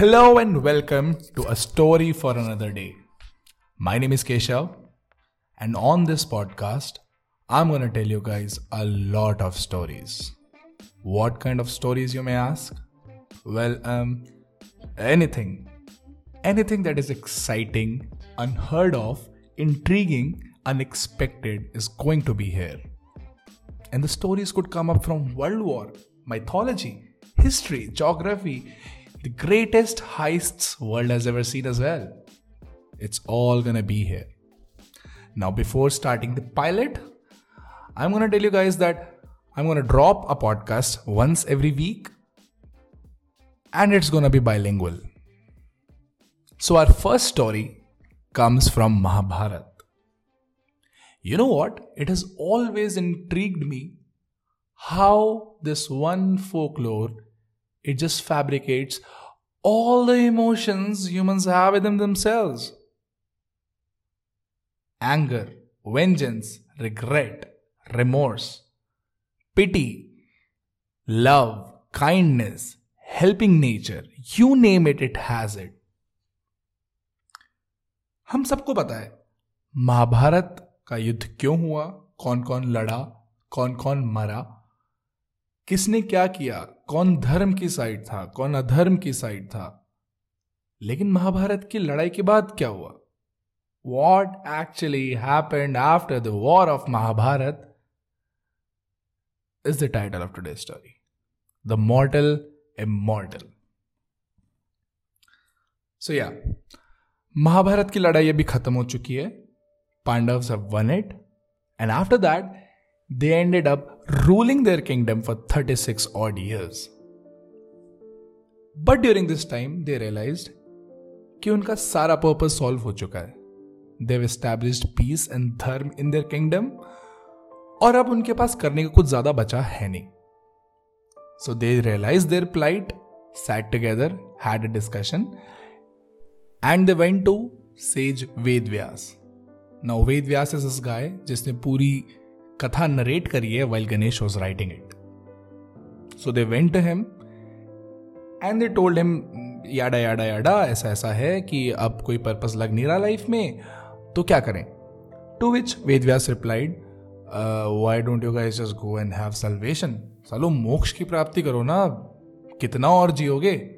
Hello and welcome to A Story for Another Day. My name is Keshav, and on this podcast, I'm going to tell you guys a lot of stories. What kind of stories, you may ask? Well, um, anything. Anything that is exciting, unheard of, intriguing, unexpected is going to be here. And the stories could come up from World War, mythology, history, geography, the greatest heists world has ever seen as well. It's all gonna be here. Now, before starting the pilot, I'm gonna tell you guys that I'm gonna drop a podcast once every week and it's gonna be bilingual. So, our first story comes from Mahabharat. You know what? It has always intrigued me how this one folklore it just fabricates all the emotions humans have within themselves anger, vengeance, regret, remorse, pity, love, kindness, helping nature, you name it, it has it. हम सबको पता है महाभारत का युद्ध क्यों हुआ कौन कौन लड़ा कौन कौन मरा किसने क्या किया? कौन धर्म की साइड था? कौन अधर्म की साइड था? लेकिन महाभारत की लड़ाई के बाद क्या हुआ? What actually happened after the war of Mahabharata? Is the title of today story the mortal immortal so yeah Mahabharata की लड़ाई अभी खत्म हो चुकी है. Pandava have won it and after that they ended up ruling their kingdom for 36 odd years. But during this time, they realized कि उनका सारा पर्पस सॉल्व हो चुका है। देव एस्टैब्लिश्ड पीस एंड धर्म इन देयर किंगडम और अब उनके पास करने का कुछ ज़्यादा बचा है नहीं। So they realize their plight sat together had a discussion and they went to sage Ved Vyas now Ved Vyas is इस गाय जिसने पूरी कथा नरेट करी है while Ganesh was writing it so they went him and they told him yada yada yada ऐसा ऐसा है कि अब कोई पर्पस लग नहीं रहा लाइफ में तो क्या करें? To which Ved Vyas replied why don't you guys just go and have salvation चलो मोक्ष की प्राप्ति करो ना, कितना और जियोगे?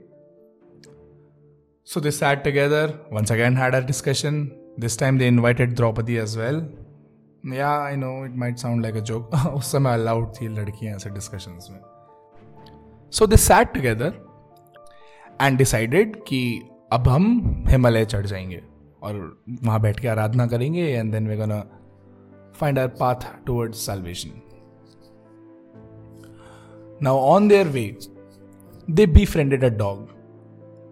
So they sat together once again had a discussion this time they invited Draupadi as well yeah I know it might sound like a joke उस समय अलाउड थी लड़कियाँ ऐसे डिस्कशन में। So they sat together and decided कि अब हम हिमालय चढ़ जाएँगे और वहाँ बैठ के आराधना करेंगे and then they gonna find our path towards salvation now on their way they befriended a dog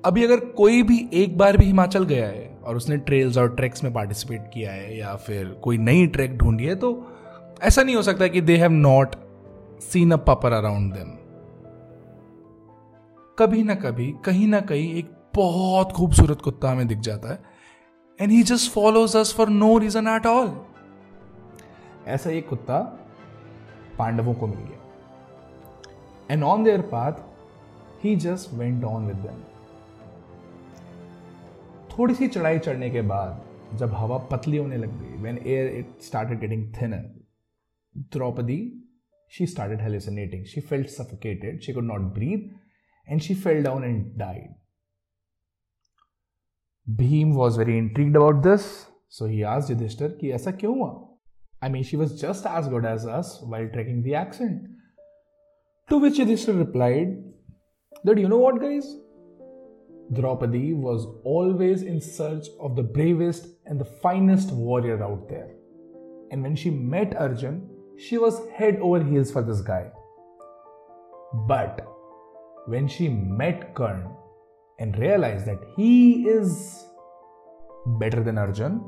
अभी अगर कोई भी एक बार भी हिमाचल गया है और उसने ट्रेल्स और ट्रैक्स में पार्टिसिपेट किया है या फिर कोई नई ट्रैक ढूंढी है तो ऐसा नहीं हो सकता कि they have not seen a pupper around them कभी ना कभी, कहीं ना कहीं एक बहुत खूबसूरत कुत्ता हमें दिख जाता है and he just follows us for no reason at all ऐसा एक कुत्ता पांडवों को मिल गया. And on their path he just went on with them थोड़ी सी चढ़ाई चढ़ने के बाद जब हवा पतली होने लग गई when air it started getting thin Draupadi she started hallucinating she felt suffocated she could not breathe and she fell down and died Bhim was very intrigued about this so he आज युधिष्ठर कि ऐसा क्यों हुआ? I mean she was just as good as us while trekking the to which Yudhishthir replied that you know what guys Draupadi was always in search of the bravest and the finest warrior out there. And when she met Arjun, she was head over heels for this guy. But when she met Karn and realized that he is better than Arjun,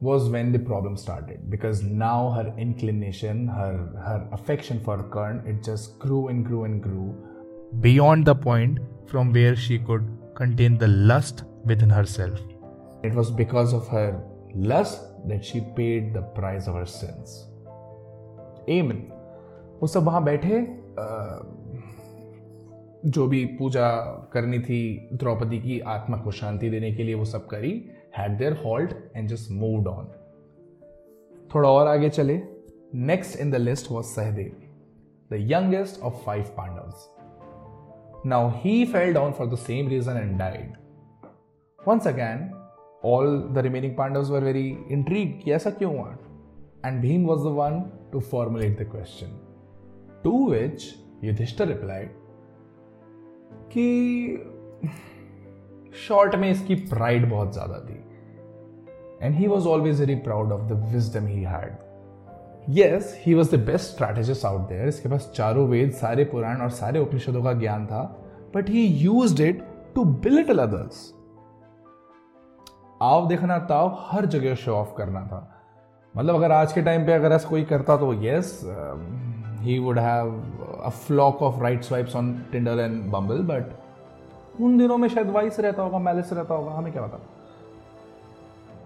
was when the problem started because now her inclination, her her affection for Karn, it just grew and grew and grew beyond the point from where she could contain the lust within herself. It was because of her lust that she paid the price of her sins. Amen. वो सब वहाँ बैठे जो भी पूजा करनी थी द्रौपदी की आत्मा को शांति देने के लिए वो सब करी had their halt and just moved on थोड़ा और आगे चले next in the list was Sahdev the youngest of five Pandavs now he fell down for the same reason and died once again all the remaining Pandavas were very intrigue कि ऐसा क्यों हुआ and Bhim was the one to formulate the question to which Yudhishthira replied कि short में इसकी pride बहुत ज्यादा थी and he was always very proud of the wisdom he had Yes he was the best strategist out there इसके पास चारों वेद सारे पुराण और सारे उपनिषदों का ज्ञान था but he use it to belittle others आव देखना ताव हर जगह शो ऑफ़ करना था। मतलब अगर आज के टाइम पे अगर ऐसा कोई करता तो yes he would have a flock of right swipes on Tinder and Bumble, but उन दिनों में शायद वाइस रहता होगा मैलिस रहता होगा हमें क्या पता।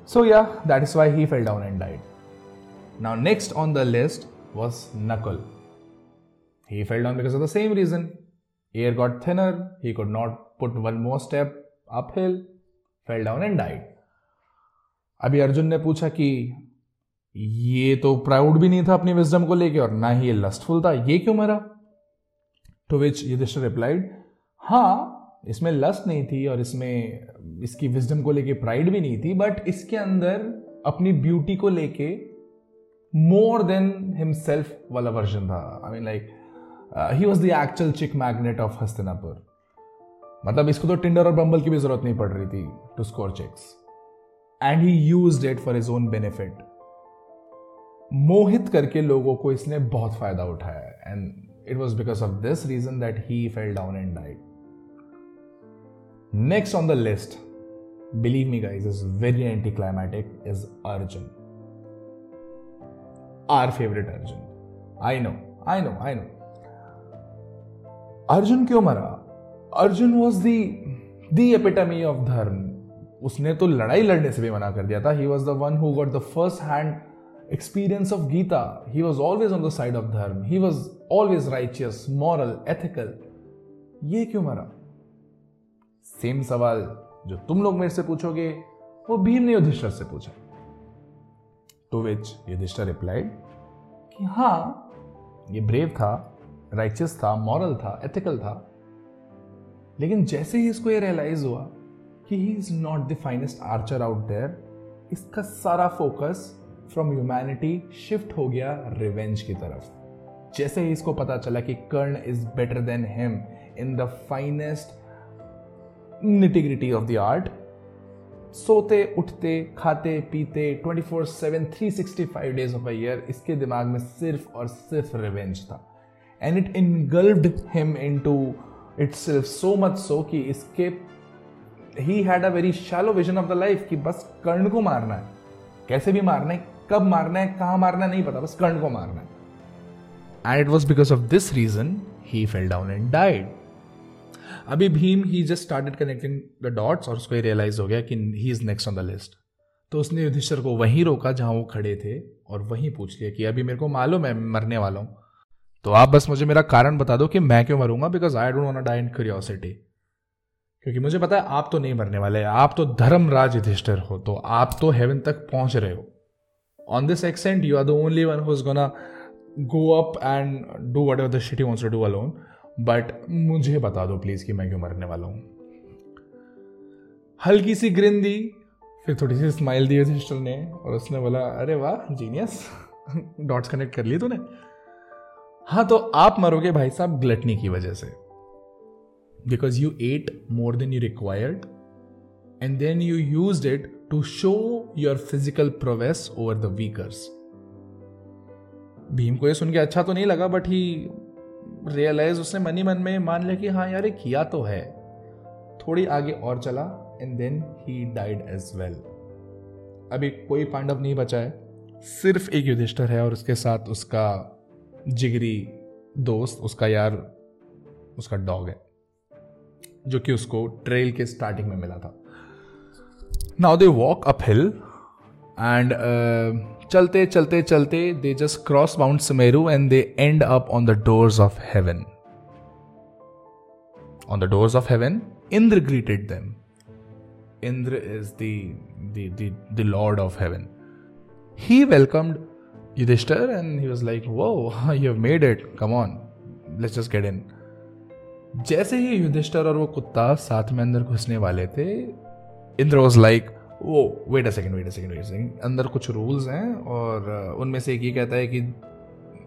सो या that is why he fell down and died now next on the list was Nakul he fell down because of the same reason. Air got thinner. He could not put one more step uphill. Fell down and died. अभी अर्जुन ने पूछा कि ये तो proud भी नहीं था अपनी विजडम को लेके और ना ही ये लस्टफुल था। ये क्यों मरा? टू विच युधिष्ठिर रिप्लाइड हाँ इसमें लस्ट नहीं थी और इसमें इसकी विजडम को लेके प्राइड भी नहीं थी बट इसके अंदर अपनी ब्यूटी को लेके मोर देन हिमसेल्फ वाला वर्जन था I mean like he was the actual chick magnet of Hastinapur मतलब इसको तो टिंडर और बम्बल की भी ज़रूरत नहीं पड़ रही थी to score chicks and he use it for his own benefit मोहित करके लोगों को इसने बहुत फ़ायदा उठाया and it was because of this reason that he fell down and died next on the list believe me guys is very anti climatic is Arjun our favourite Arjun I know I know I know Arjun क्यों मरा? Arjun was the the epitome of dharma. उसने तो लड़ाई लड़ने से भी मना कर दिया था. He was the one who got the first hand experience of Gita, he was always on the side of Dharma. He was always righteous, moral, ethical. ये क्यों मरा? सेम सवाल जो तुम लोग मेरे से पूछोगे वो भीम ने युधिष्ठर से पूछा। टू विच युधिष्ठर रिप्लाइड कि हाँ। ये ब्रेव था राइचियस था मॉरल था एथिकल था। लेकिन जैसे ही इसको ये रियलाइज़ हुआ कि he is not the finest archer out there इसका सारा फोकस फ्रॉम ह्यूमैनिटी शिफ्ट हो गया रिवेंज की तरफ़। जैसे ही इसको पता चला कि Karna is better than him in the finest nitty gritty of the art सोते, उठते, खाते, पीते 24 7 365 डेज़ ऑफ़ अ ईयर, इसके दिमाग में सिर्फ़ और सिर्फ़ रिवेंज था। And it engulfed him into it सिर्फ़ सो मच सो कि इसके he had a very shallow vision of the life कि बस कर्ण को मारना है। कैसे भी मारना है, कब मारना है, कहाँ मारना है, नहीं पता, बस कर्ण को मारना है। And it was because of this reason he fell down and died अभी Bhim he just started connecting the dots और उसको ये रियलाइज़ हो गया कि he is next on the list तो उसने युधिष्ठर को वहीं रोका जहाँ वो खड़े थे और वहीं पूछ लिया कि अभी मेरे को मालूम है मरने वाला हूँ। तो आप बस मुझे मेरा कारण बता दो कि मैं क्यों मरूँगा? Because I don't want die in curiosity क्योंकि मुझे पता है आप तो नहीं मरने वाले, आप तो धर्मराज युधिष्ठिर हो तो आप तो हेवन तक पहुँच रहे हो। On this extent, you are the only one who's gonna go up and do whatever the shit he wants to do alone. But मुझे बता दो प्लीज़ कि मैं क्यों मरने वाला हूँ। हल्की सी ग्रिन दी, फिर थोड़ी सी स्माइल दी सिस्टर ने और उसने बोला, अरे वाह जीनियस डॉट्स कनेक्ट कर लिए तूने। हाँ तो आप मरोगे भाई साहब ग्लटनी की वजह से। Because you ate more than you required and then you use it to show your physical prowess over the weakers. Bhim को ये सुन के अच्छा तो नहीं लगा बट ही रियलाइज़ उसने मनी मन में मान लिया कि हाँ यार, ये किया तो है। थोड़ी आगे और चला and then he died as well अभी कोई पांडव नहीं बचा है। सिर्फ़ एक युधिष्ठर है और उसके साथ उसका जिगरी दोस्त, उसका यार, उसका डॉग है, जो कि उसको ट्रेल के स्टार्टिंग में मिला था। Now they walk up hill and चलते चलते चलते they just cross mount Sumeru and they end up on the doors of heaven on the doors of heaven Indra greeted them Indra is the the lord of heaven he welcomed Yudhishthir and he was like वो you made it come on let's just get in जैसे ही युधिष्टर और वो कुत्ता साथ में अंदर घुसने वाले थे, इंद्र वॉज़ लाइक वो wait a second wait a second wait second अंदर कुछ रूल्स हैं और उनमें से एक ही कहता है कि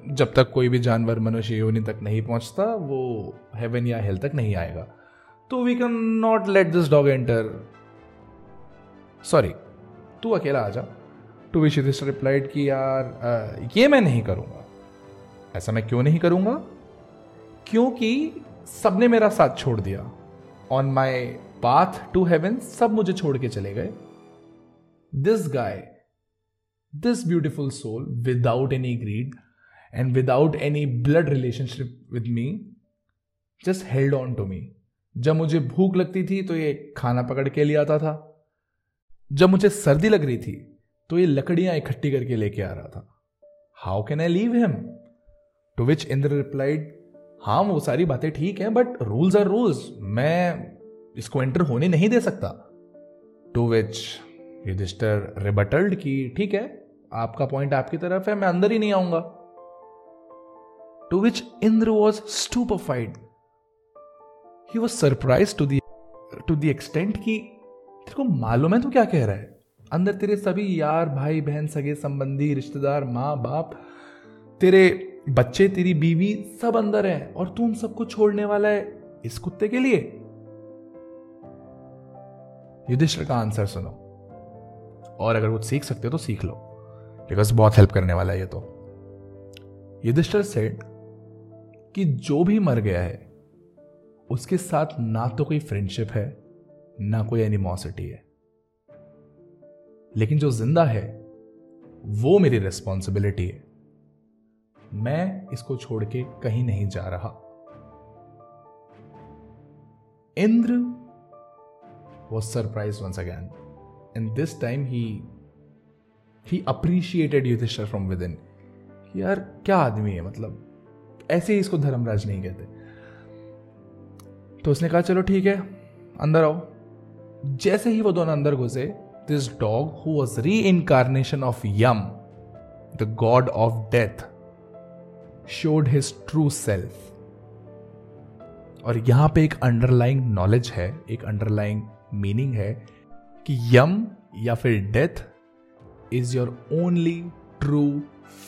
जब तक कोई भी जानवर मनुष्य योनि तक नहीं पहुँचता, वो हेवन या हेल तक नहीं आएगा। तो we can not let this dog enter sorry तू अकेला आ जा। टू विच दिस रिप्लाइड कि यार ये मैं नहीं करूँगा। ऐसा मैं क्यों नहीं करूँगा? क्योंकि सबने मेरा साथ छोड़ दिया। On my path to heaven सब मुझे छोड़ के चले गए। This guy this beautiful soul without any greed and without any blood relationship with me just held on to me जब मुझे भूख लगती थी तो ये खाना पकड़ के लिए आता था। जब मुझे सर्दी लग रही थी तो ये लकड़ियाँ इकट्ठी करके लेके आ रहा था। How can I leave him to which Indra replied हाँ वो सारी बातें ठीक है बट रूल्स आर रूल्स मैं इसको एंटर होने नहीं दे सकता. टू विच युधिष्ठर रिबटल्ड की, ठीक है? आपका पॉइंट आपकी तरफ़ है, मैं अंदर ही नहीं आऊँगा। To which Indra was stupefied. He was surprised to to the extent कि, तेरे को मालूम है तू क्या कह रहा है? अंदर तेरे सभी यार, भाई, बहन, सगे संबंधी, रिश्तेदार, माँ, बाप, तेरे बच्चे, तेरी बीवी सब अंदर हैं और तू उन सबको छोड़ने वाला है इस कुत्ते के लिए? युधिष्ठिर का आंसर सुनो। और अगर कुछ सीख सकते हो तो सीख लो। बिकॉज़ बहुत हेल्प करने वाला है ये तो। युधिष्ठिर सेड कि जो भी मर गया है, उसके साथ ना तो कोई फ्रेंडशिप है, ना कोई एनिमोसिटी है। लेकिन जो ज़िंदा है, वो मेरी रिस्पॉन्सिबिलिटी है। मैं इसको छोड़ के कहीं नहीं जा रहा। Indra was surprised once again and this time he he appreciated Yudhishthir from in यार, क्या आदमी है मतलब? ऐसे ही इसको धर्मराज नहीं कहते। तो उसने कहा, चलो ठीक है, अंदर आओ। जैसे ही वो दोनों अंदर घुसे this dog who was reincarnation of Yama the god of death showed his true self और यहाँ पे एक अंडरलाइंग नॉलेज है, एक अंडरलाइंग मीनिंग है कि यम या फिर death is your only true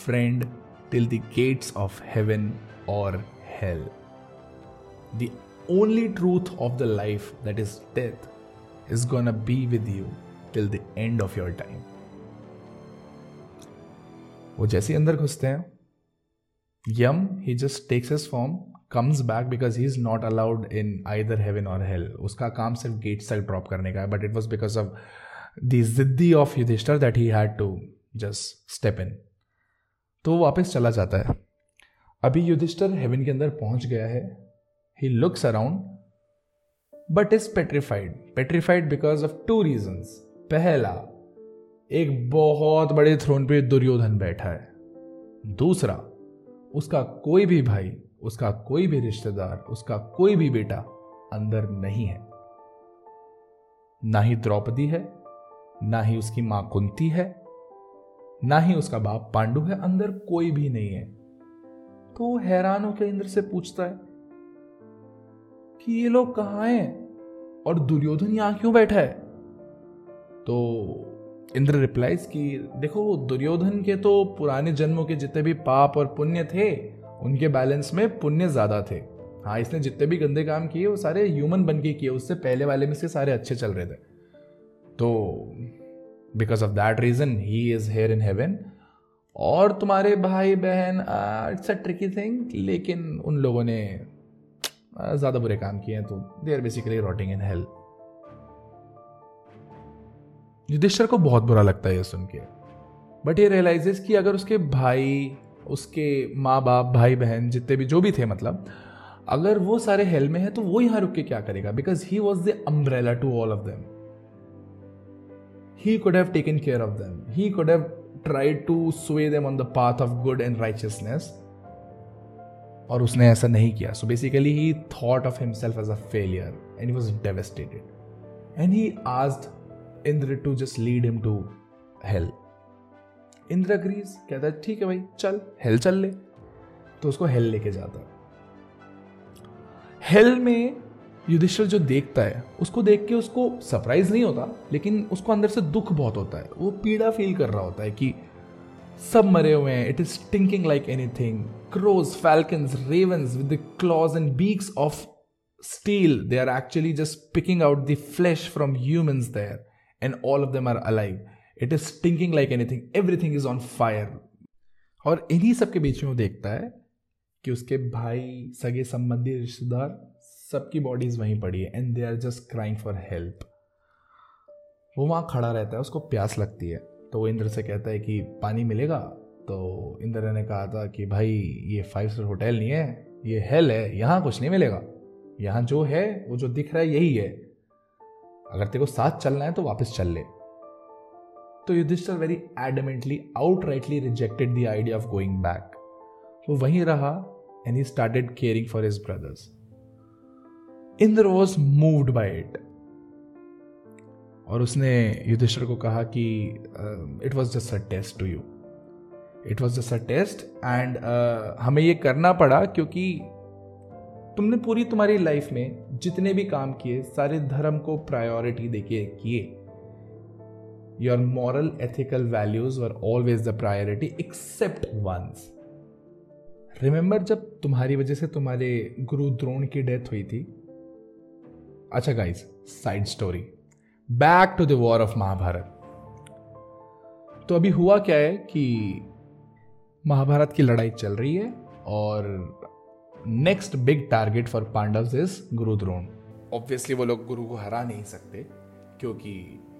friend till the gates of heaven और hell the only truth of the life that is death is gonna be with you till the end of your time वो जैसे अंदर घुसते हैं, Yama he just takes his form comes back because he is not allowed in either heaven और hell उसका काम सिर्फ़ gates तक ड्रॉप करने का है but it was because of the जिद्दी of Yudhishthir that he had to just step in तो वो वापस चला जाता है। अभी युधिष्ठर हेवन के अंदर पहुँच गया है। He looks around but is petrified petrified because of two reason पहला, एक बहुत बड़े थ्रोन पे दुर्योधन बैठा है। दूसरा, उसका कोई भी भाई उसका कोई भी रिश्तेदार, उसका कोई भी बेटा अंदर नहीं है। ना ही द्रौपदी है, ना ही उसकी माँ कुंती है, ना ही उसका बाप पांडु है, अंदर कोई भी नहीं है। तो हैरान होकर इंद्र से पूछता है कि ये लोग कहाँ हैं और दुर्योधन यहाँ क्यों बैठा है? तो इंद्र रिप्लाइज कि देखो, दुर्योधन के तो पुराने जन्मों के जितने भी पाप और पुण्य थे उनके बैलेंस में पुण्य ज़्यादा थे। हाँ इसने जितने भी गंदे काम किए, वो सारे ह्यूमन बन के किए, उससे पहले वाले में से सारे अच्छे चल रहे थे। तो because of that reason he is here in heaven और तुम्हारे भाई बहन इट्स अ ट्रिकी थिंग लेकिन उन लोगों ने ज़्यादा बुरे काम किए हैं तो they are basically rotting in health Yudhishthir को बहुत बुरा लगता है ये सुन के। बट ये रियलाइजेस कि अगर उसके भाई उसके माँ बाप भाई बहन जितने भी जो भी थे मतलब अगर वो सारे हेल में है तो वो यहाँ रुक के क्या करेगा? Because he was the umbrella to all of them he could have taken care of them he could have tried to sway them on the path of good and righteousness. और उसने ऐसा नहीं किया। So basically he thought of himself as a failure and he was devastated and he asked Indra to just lead him to hell Indra agrees कहता है, ठीक है भाई, चल, हेल चल ले। तो उसको हेल लेके जाता है। हेल में युधिष्ठिर जो देखता है, उसको देख के उसको सरप्राइज़ नहीं होता, लेकिन उसको अंदर से दुख बहुत होता है। वो पीड़ा फील कर रहा होता है कि सब मरे हुए हैं it is thinking like anything crows falcons ravens with claws and beaks of steel they are actually just picking out the flesh from humans there and all of them are alive it is thinking like anything everything is on fire और इन्हीं सब के बीच में वो देखता है कि उसके भाई, सगे संबंधी, रिश्तेदार सबकी बॉडीज वहीं पड़ी है and they are just crying for help वो वहाँ खड़ा रहता है, उसको प्यास लगती है। तो वो इंद्र से कहता है कि पानी मिलेगा? तो इंद्र ने कहा था कि भाई, ये फाइव स्टार होटल नहीं है, ये हेल है, यहाँ कुछ नहीं मिलेगा। यहाँ जो है, वो जो दिख रहा है, यही है। अगर तेरे को साथ चलना है तो वापस चल ले। तो Yudhishthir very adamantly outrightly rejected the idea of going back वो वहीं रहा and he started caring for his brothers Indra was moved by it और उसने युधिष्ठर को कहा कि it was just a test to you it was just a test and हमें ये करना पड़ा क्योंकि तुमने पूरी तुम्हारी लाइफ में जितने भी काम किए, सारे धर्म को प्रायोरिटी देके किए। Your moral ethical values were always the priority except once remember जब तुम्हारी वजह से तुम्हारे गुरु द्रोण की डेथ हुई थी? अच्छा guys side story back to the war of Mahabharat तो अभी हुआ क्या है कि महाभारत की लड़ाई चल रही है और next big target for Pandav is Guru Drona. Obviously वो लोग गुरु को हरा नहीं सकते, क्योंकि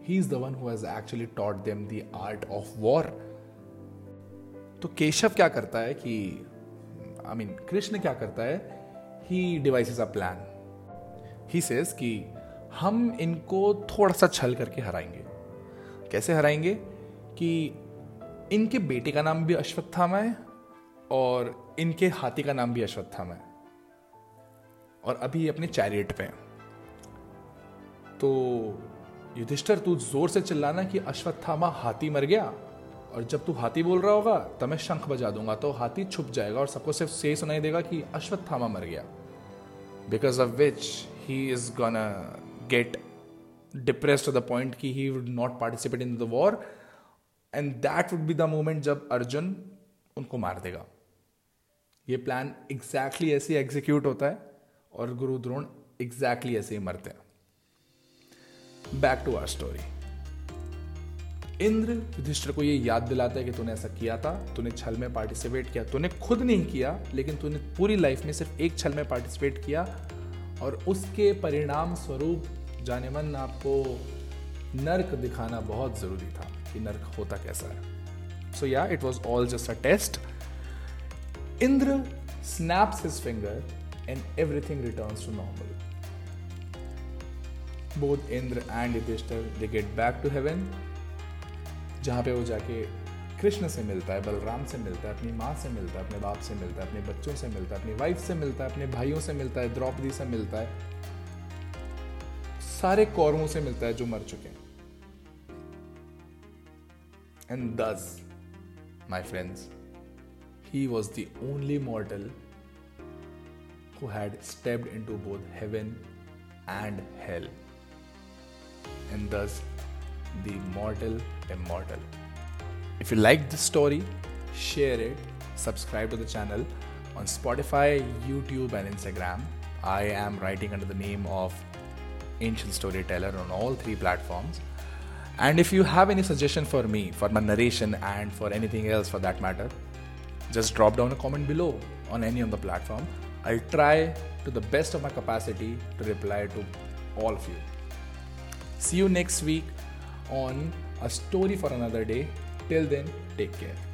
he is the one who has actually taught them the art of war तो केशव क्या करता है कि आई मीन कृष्ण क्या करता है? He devises a plan he says कि हम इनको थोड़ा सा छल करके हराएँगे। कैसे हराएँगे? कि इनके बेटे का नाम भी अश्वत्थामा है और इनके हाथी का नाम भी अश्वत्थामा है। और अभी अपने चैरियट पे हैं। तो युधिष्ठर, तू ज़ोर से चिल्लाना कि अश्वत्थामा हाथी मर गया। और जब तू हाथी बोल रहा होगा, तब मैं शंख बजा दूँगा। तो हाथी छुप जाएगा और सबको सिर्फ़ से सुनाई देगा कि अश्वत्थामा मर गया। Because of which he is gonna get depressed to the point कि he would not participate in the war and that would be the moment जब अर्जुन उनको मार देगा। ये प्लान एग्जैक्टली exactly ऐसे एग्जीक्यूट होता है, और गुरु द्रोण एग्जैक्टली exactly ऐसे ही मरते हैं। Back to our story Indra Yudhishthir को ये याद दिलाता है कि तूने ऐसा किया था, तूने छल में पार्टिसिपेट किया। तूने खुद नहीं किया, लेकिन तूने पूरी लाइफ में सिर्फ़ एक छल में पार्टिसिपेट किया और उसके परिणाम स्वरूप जाने मन आपको नर्क दिखाना बहुत ज़रूरी था कि नर्क होता कैसा है। So yeah it was all just a test Indra snaps his finger and everything returns to normal both Indra and Yudhishthir they get back to heaven जहाँ पे वो जाके कृष्ण से मिलता है बलराम से मिलता है अपनी माँ से मिलता है अपने बाप से मिलता है अपने बच्चों से मिलता है अपनी वाइफ से मिलता है अपने भाइयों से मिलता है द्रौपदी से मिलता है। सारे कौरवों से मिलता है जो मर चुके हैं। And thus my friends he was the only model who had stepped into both heaven and hell, and thus the mortal immortal. If you like this story, share it, subscribe to the channel on Spotify, YouTube, and Instagram. I am writing under the name of Ancient Storyteller on all three platforms. And if you have any suggestion for me, for my narration, and for anything else for that matter, just drop down a comment below on any of the platform. I'll try to the best of my capacity to reply to all of you. See you next week on a story for another day Till then, take care.